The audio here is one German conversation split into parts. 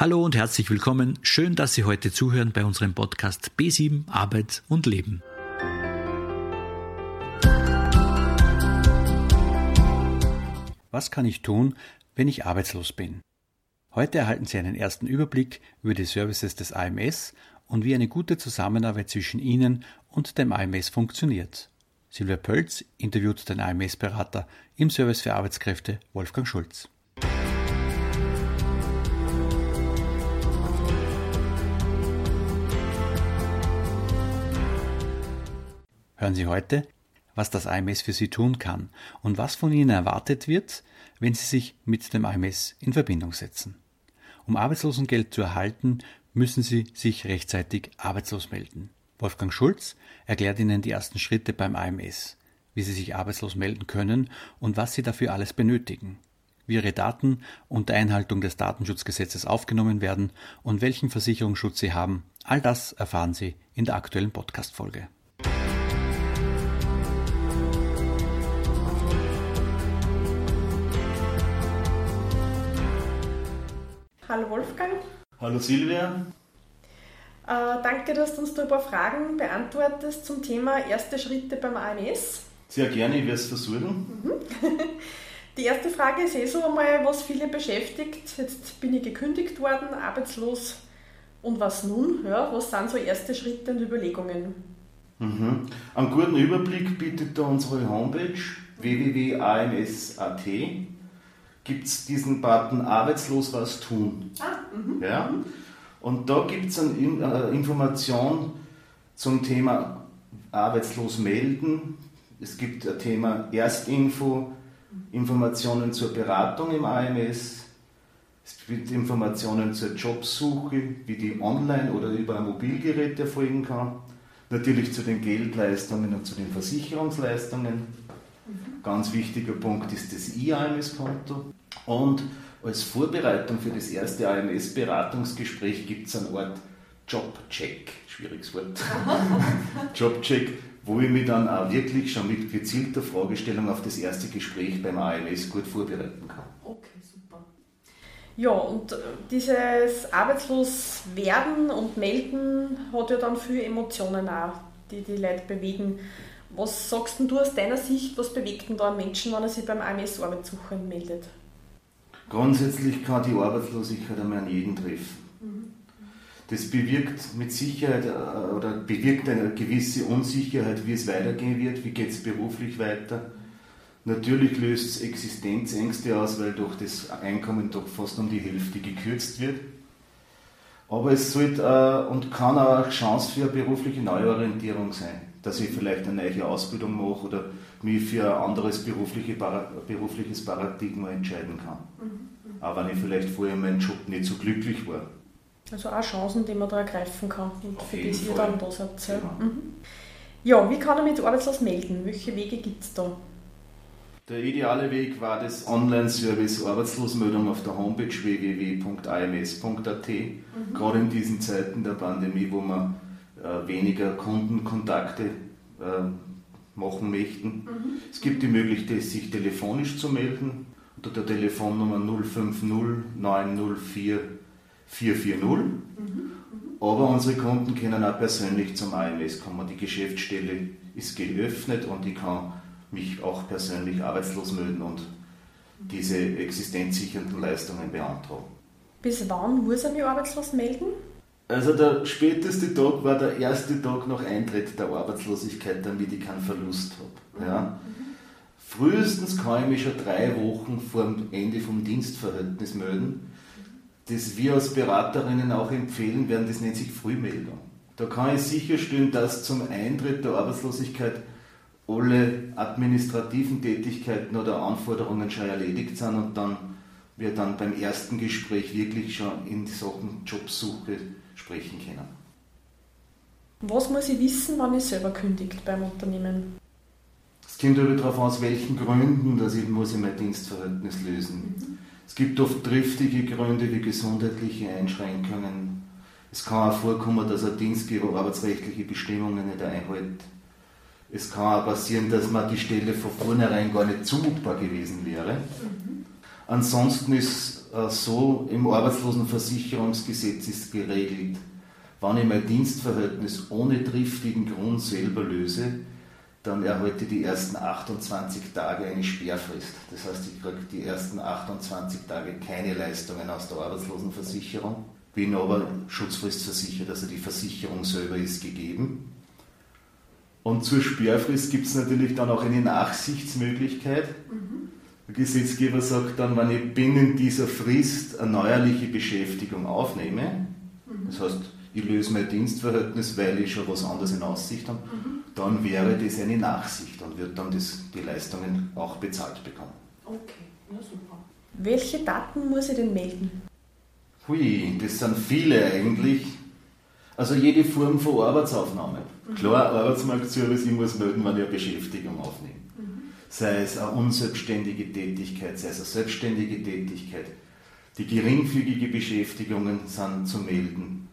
Hallo und herzlich willkommen. Schön, dass Sie heute zuhören bei unserem Podcast B7 Arbeit und Leben. Was kann ich tun, wenn ich arbeitslos bin? Heute erhalten Sie einen ersten Überblick über die Services des AMS und wie eine gute Zusammenarbeit zwischen Ihnen und dem AMS funktioniert. Silvia Pölz interviewt den AMS-Berater im Service für Arbeitskräfte Wolfgang Schulz. Hören Sie heute, was das AMS für Sie tun kann und was von Ihnen erwartet wird, wenn Sie sich mit dem AMS in Verbindung setzen. Um Arbeitslosengeld zu erhalten, müssen Sie sich rechtzeitig arbeitslos melden. Wolfgang Schulz erklärt Ihnen die ersten Schritte beim AMS, wie Sie sich arbeitslos melden können und was Sie dafür alles benötigen, wie Ihre Daten unter Einhaltung des Datenschutzgesetzes aufgenommen werden und welchen Versicherungsschutz Sie haben. All das erfahren Sie in der aktuellen Podcast-Folge. Hallo Wolfgang. Hallo Silvia. Äh, danke, dass du uns da ein paar Fragen beantwortest zum Thema erste Schritte beim AMS. Sehr gerne, ich werde es versuchen. Mhm. Die erste Frage ist eh so einmal, was viele beschäftigt. Jetzt bin ich gekündigt worden, arbeitslos. Und was nun? Ja, was sind so erste Schritte und Überlegungen? Mhm. Einen guten Überblick bietet da unsere Homepage www.ams.at gibt es diesen Button Arbeitslos was tun. Ah, mh, ja? Und da gibt es eine äh, Information zum Thema Arbeitslos melden. Es gibt ein Thema Erstinfo, Informationen zur Beratung im AMS. Es gibt Informationen zur Jobsuche, wie die online oder über ein Mobilgerät erfolgen kann. Natürlich zu den Geldleistungen und zu den Versicherungsleistungen. Ganz wichtiger Punkt ist das E-AMS-Konto. Und als Vorbereitung für das erste AMS-Beratungsgespräch gibt es einen Ort Jobcheck, schwieriges Wort, Jobcheck, wo ich mich dann auch wirklich schon mit gezielter Fragestellung auf das erste Gespräch beim AMS gut vorbereiten kann. Okay, super. Ja, und äh, dieses Arbeitsloswerden und Melden hat ja dann viele Emotionen auch, die die Leute bewegen. Was sagst du aus deiner Sicht, was bewegt denn da einen Menschen, wenn er sich beim AMS Arbeitssuchenden meldet? Grundsätzlich kann die Arbeitslosigkeit einmal an jeden treffen. Das bewirkt mit Sicherheit äh, oder bewirkt eine gewisse Unsicherheit, wie es weitergehen wird, wie geht es beruflich weiter. Natürlich löst es Existenzängste aus, weil durch das Einkommen doch fast um die Hälfte gekürzt wird. Aber es sollte äh, und kann auch eine Chance für eine berufliche Neuorientierung sein dass ich vielleicht eine neue Ausbildung mache oder mich für ein anderes berufliche, berufliches Paradigma entscheiden kann. Mhm. Auch wenn ich vielleicht vorher in meinem Job nicht so glücklich war. Also auch Chancen, die man da ergreifen kann und Auf für die ihr dann da seid. Ja. Genau. Mhm. ja, wie kann er mit arbeitslos melden? Welche Wege gibt es da? Der ideale Weg war das Online-Service Arbeitslosmeldung auf der Homepage www.ams.at. Mhm. Gerade in diesen Zeiten der Pandemie, wo man äh, weniger Kundenkontakte äh, machen möchten. Mhm. Es gibt die Möglichkeit, sich telefonisch zu melden unter der Telefonnummer 050 904 440. Mhm. Aber unsere Kunden können auch persönlich zum AMS kommen. Die Geschäftsstelle ist geöffnet und ich kann mich auch persönlich arbeitslos melden und diese existenzsichernden Leistungen beantragen. Bis wann muss er mich arbeitslos melden? Also der späteste Tag war der erste Tag nach Eintritt der Arbeitslosigkeit, damit ich keinen Verlust habe. Ja. Frühestens kann ich mich schon drei Wochen vor dem Ende vom Dienstverhältnis melden. Das wir als Beraterinnen auch empfehlen werden, das nennt sich Frühmeldung. Da kann ich sicherstellen, dass zum Eintritt der Arbeitslosigkeit alle administrativen Tätigkeiten oder Anforderungen schon erledigt sind und dann wir dann beim ersten Gespräch wirklich schon in die Sachen Jobsuche sprechen können. Was muss ich wissen, wann ich selber kündigt beim Unternehmen? Es kommt aber darauf an, aus welchen Gründen dass ich, muss ich mein Dienstverhältnis lösen. Mhm. Es gibt oft triftige Gründe wie gesundheitliche Einschränkungen. Es kann auch vorkommen, dass ein Dienstgeber arbeitsrechtliche Bestimmungen nicht einhält. Es kann auch passieren, dass man die Stelle von vornherein gar nicht zumutbar gewesen wäre. Mhm. Ansonsten ist äh, so im Arbeitslosenversicherungsgesetz ist geregelt, wenn ich mein Dienstverhältnis ohne triftigen Grund selber löse, dann erhalte ich die ersten 28 Tage eine Sperrfrist. Das heißt, ich kriege die ersten 28 Tage keine Leistungen aus der Arbeitslosenversicherung, bin aber schutzfristversichert, also die Versicherung selber ist gegeben. Und zur Sperrfrist gibt es natürlich dann auch eine Nachsichtsmöglichkeit. Mhm. Der Gesetzgeber sagt dann, wenn ich binnen dieser Frist eine neuerliche Beschäftigung aufnehme, mhm. das heißt, ich löse mein Dienstverhältnis, weil ich schon was anderes in Aussicht habe, mhm. dann wäre das eine Nachsicht und wird dann das, die Leistungen auch bezahlt bekommen. Okay, ja super. Welche Daten muss ich denn melden? Hui, das sind viele eigentlich. Also jede Form von Arbeitsaufnahme. Mhm. Klar, Arbeitsmarktservice, ich muss melden, wenn ich eine Beschäftigung aufnehme. Mhm. Sei es eine unselbstständige Tätigkeit, sei es eine selbstständige Tätigkeit. Die geringfügige Beschäftigungen sind zu melden.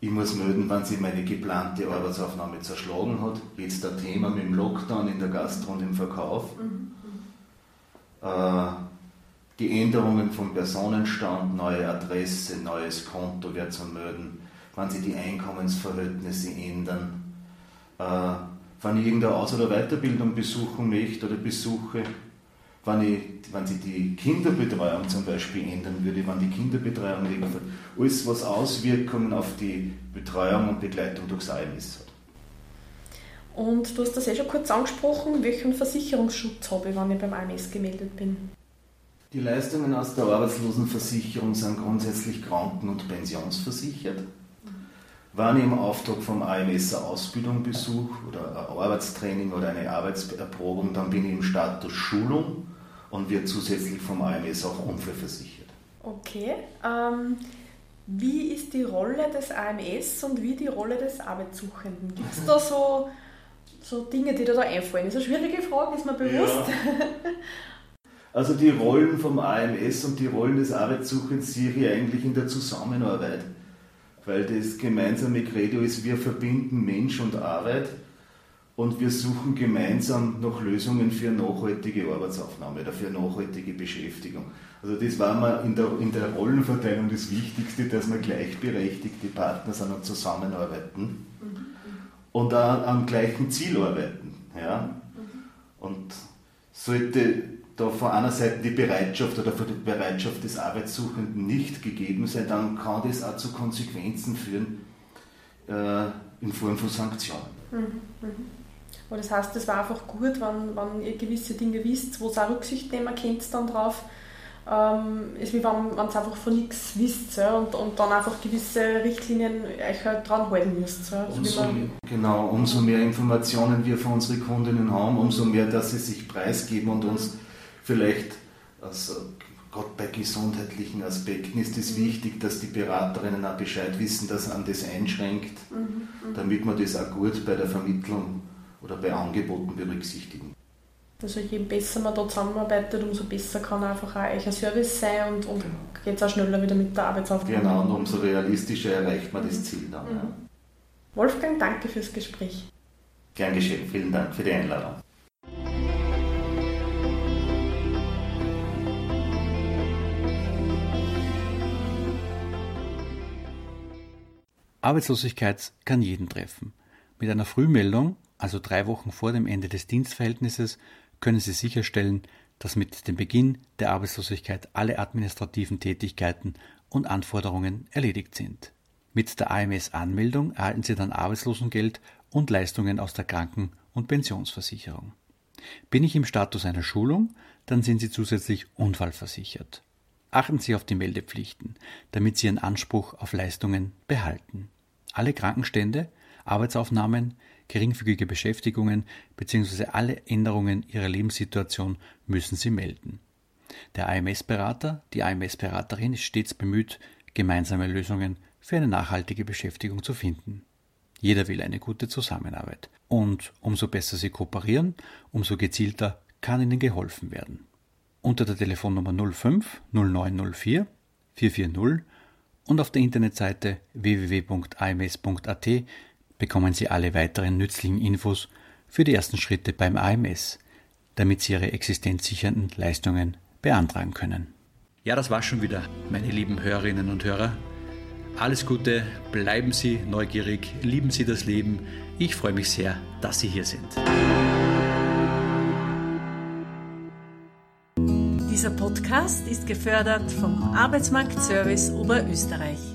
Ich muss melden, wenn sie meine geplante Arbeitsaufnahme zerschlagen hat. Jetzt ein Thema mit dem Lockdown in der Gastro und im Verkauf. Mhm. Äh, die Änderungen vom Personenstand, neue Adresse, neues Konto wird zu melden. Wenn sich die Einkommensverhältnisse ändern. Äh, wenn ich irgendeine Aus- oder Weiterbildung besuchen möchte oder besuche, wenn, ich, wenn sich die Kinderbetreuung zum Beispiel ändern würde, wenn die Kinderbetreuung wegfällt, alles was Auswirkungen auf die Betreuung und Begleitung durchs AMS hat. Und du hast das eh schon kurz angesprochen, welchen Versicherungsschutz habe ich, wenn ich beim AMS gemeldet bin? Die Leistungen aus der Arbeitslosenversicherung sind grundsätzlich kranken- und pensionsversichert. Wenn ich im Auftrag vom AMS eine Ausbildung besuche oder ein Arbeitstraining oder eine Arbeitserprobung, dann bin ich im Status Schulung und wird zusätzlich vom AMS auch unfallversichert. Okay. Ähm, wie ist die Rolle des AMS und wie die Rolle des Arbeitssuchenden? Gibt es da so, so Dinge, die dir da einfallen? Das ist eine schwierige Frage, ist mir bewusst. Ja. Also die Rollen vom AMS und die Rollen des Arbeitssuchenden sehe ich eigentlich in der Zusammenarbeit. Weil das gemeinsame Credo ist, wir verbinden Mensch und Arbeit und wir suchen gemeinsam nach Lösungen für nachhaltige Arbeitsaufnahme oder für nachhaltige Beschäftigung. Also das war mir in der, in der Rollenverteilung das Wichtigste, dass wir gleichberechtigte Partner sind und zusammenarbeiten und auch am gleichen Ziel arbeiten. Ja? Und sollte da von einer Seite die Bereitschaft oder für die Bereitschaft des Arbeitssuchenden nicht gegeben sein, dann kann das auch zu Konsequenzen führen äh, in Form von Sanktionen. Mhm. Mhm. Aber das heißt, es war einfach gut, wenn, wenn ihr gewisse Dinge wisst, wo es auch Rücksicht nehmen könnt dann drauf. Ähm, ist wie wenn, ihr einfach von nichts wisst ja, und, und dann einfach gewisse Richtlinien euch halt dran halten müsst. Ja. Also umso, genau, umso mehr Informationen wir von unseren Kundinnen haben, umso mehr, dass sie sich preisgeben und uns vielleicht also gerade bei gesundheitlichen Aspekten ist es wichtig, dass die Beraterinnen auch Bescheid wissen, dass man das einschränkt, mhm, mhm, damit man das auch gut bei der Vermittlung oder bei Angeboten berücksichtigen. Also je besser man da zusammenarbeitet, umso besser kann einfach auch euch ein Service sein und, und genau. geht es auch schneller wieder mit der Arbeitsaufgabe. Genau, und umso realistischer erreicht man das Ziel dann. Mhm. Ja. Wolfgang, danke fürs Gespräch. Gern geschehen, vielen Dank für die Einladung. Arbeitslosigkeit kann jeden treffen. Mit einer Frühmeldung, also drei Wochen vor dem Ende des Dienstverhältnisses, können Sie sicherstellen, dass mit dem Beginn der Arbeitslosigkeit alle administrativen Tätigkeiten und Anforderungen erledigt sind. Mit der AMS-Anmeldung erhalten Sie dann Arbeitslosengeld und Leistungen aus der Kranken- und Pensionsversicherung. Bin ich im Status einer Schulung, dann sind Sie zusätzlich unfallversichert. Achten Sie auf die Meldepflichten, damit Sie Ihren Anspruch auf Leistungen behalten. Alle Krankenstände, Arbeitsaufnahmen, geringfügige Beschäftigungen bzw. alle Änderungen ihrer Lebenssituation müssen sie melden. Der AMS-Berater, die AMS-Beraterin ist stets bemüht, gemeinsame Lösungen für eine nachhaltige Beschäftigung zu finden. Jeder will eine gute Zusammenarbeit. Und umso besser sie kooperieren, umso gezielter kann ihnen geholfen werden. Unter der Telefonnummer 05 0904 440 und auf der Internetseite www.ams.at bekommen Sie alle weiteren nützlichen Infos für die ersten Schritte beim AMS, damit Sie Ihre existenzsichernden Leistungen beantragen können. Ja, das war schon wieder, meine lieben Hörerinnen und Hörer. Alles Gute, bleiben Sie neugierig, lieben Sie das Leben. Ich freue mich sehr, dass Sie hier sind. Dieser Podcast ist gefördert vom Arbeitsmarktservice Oberösterreich.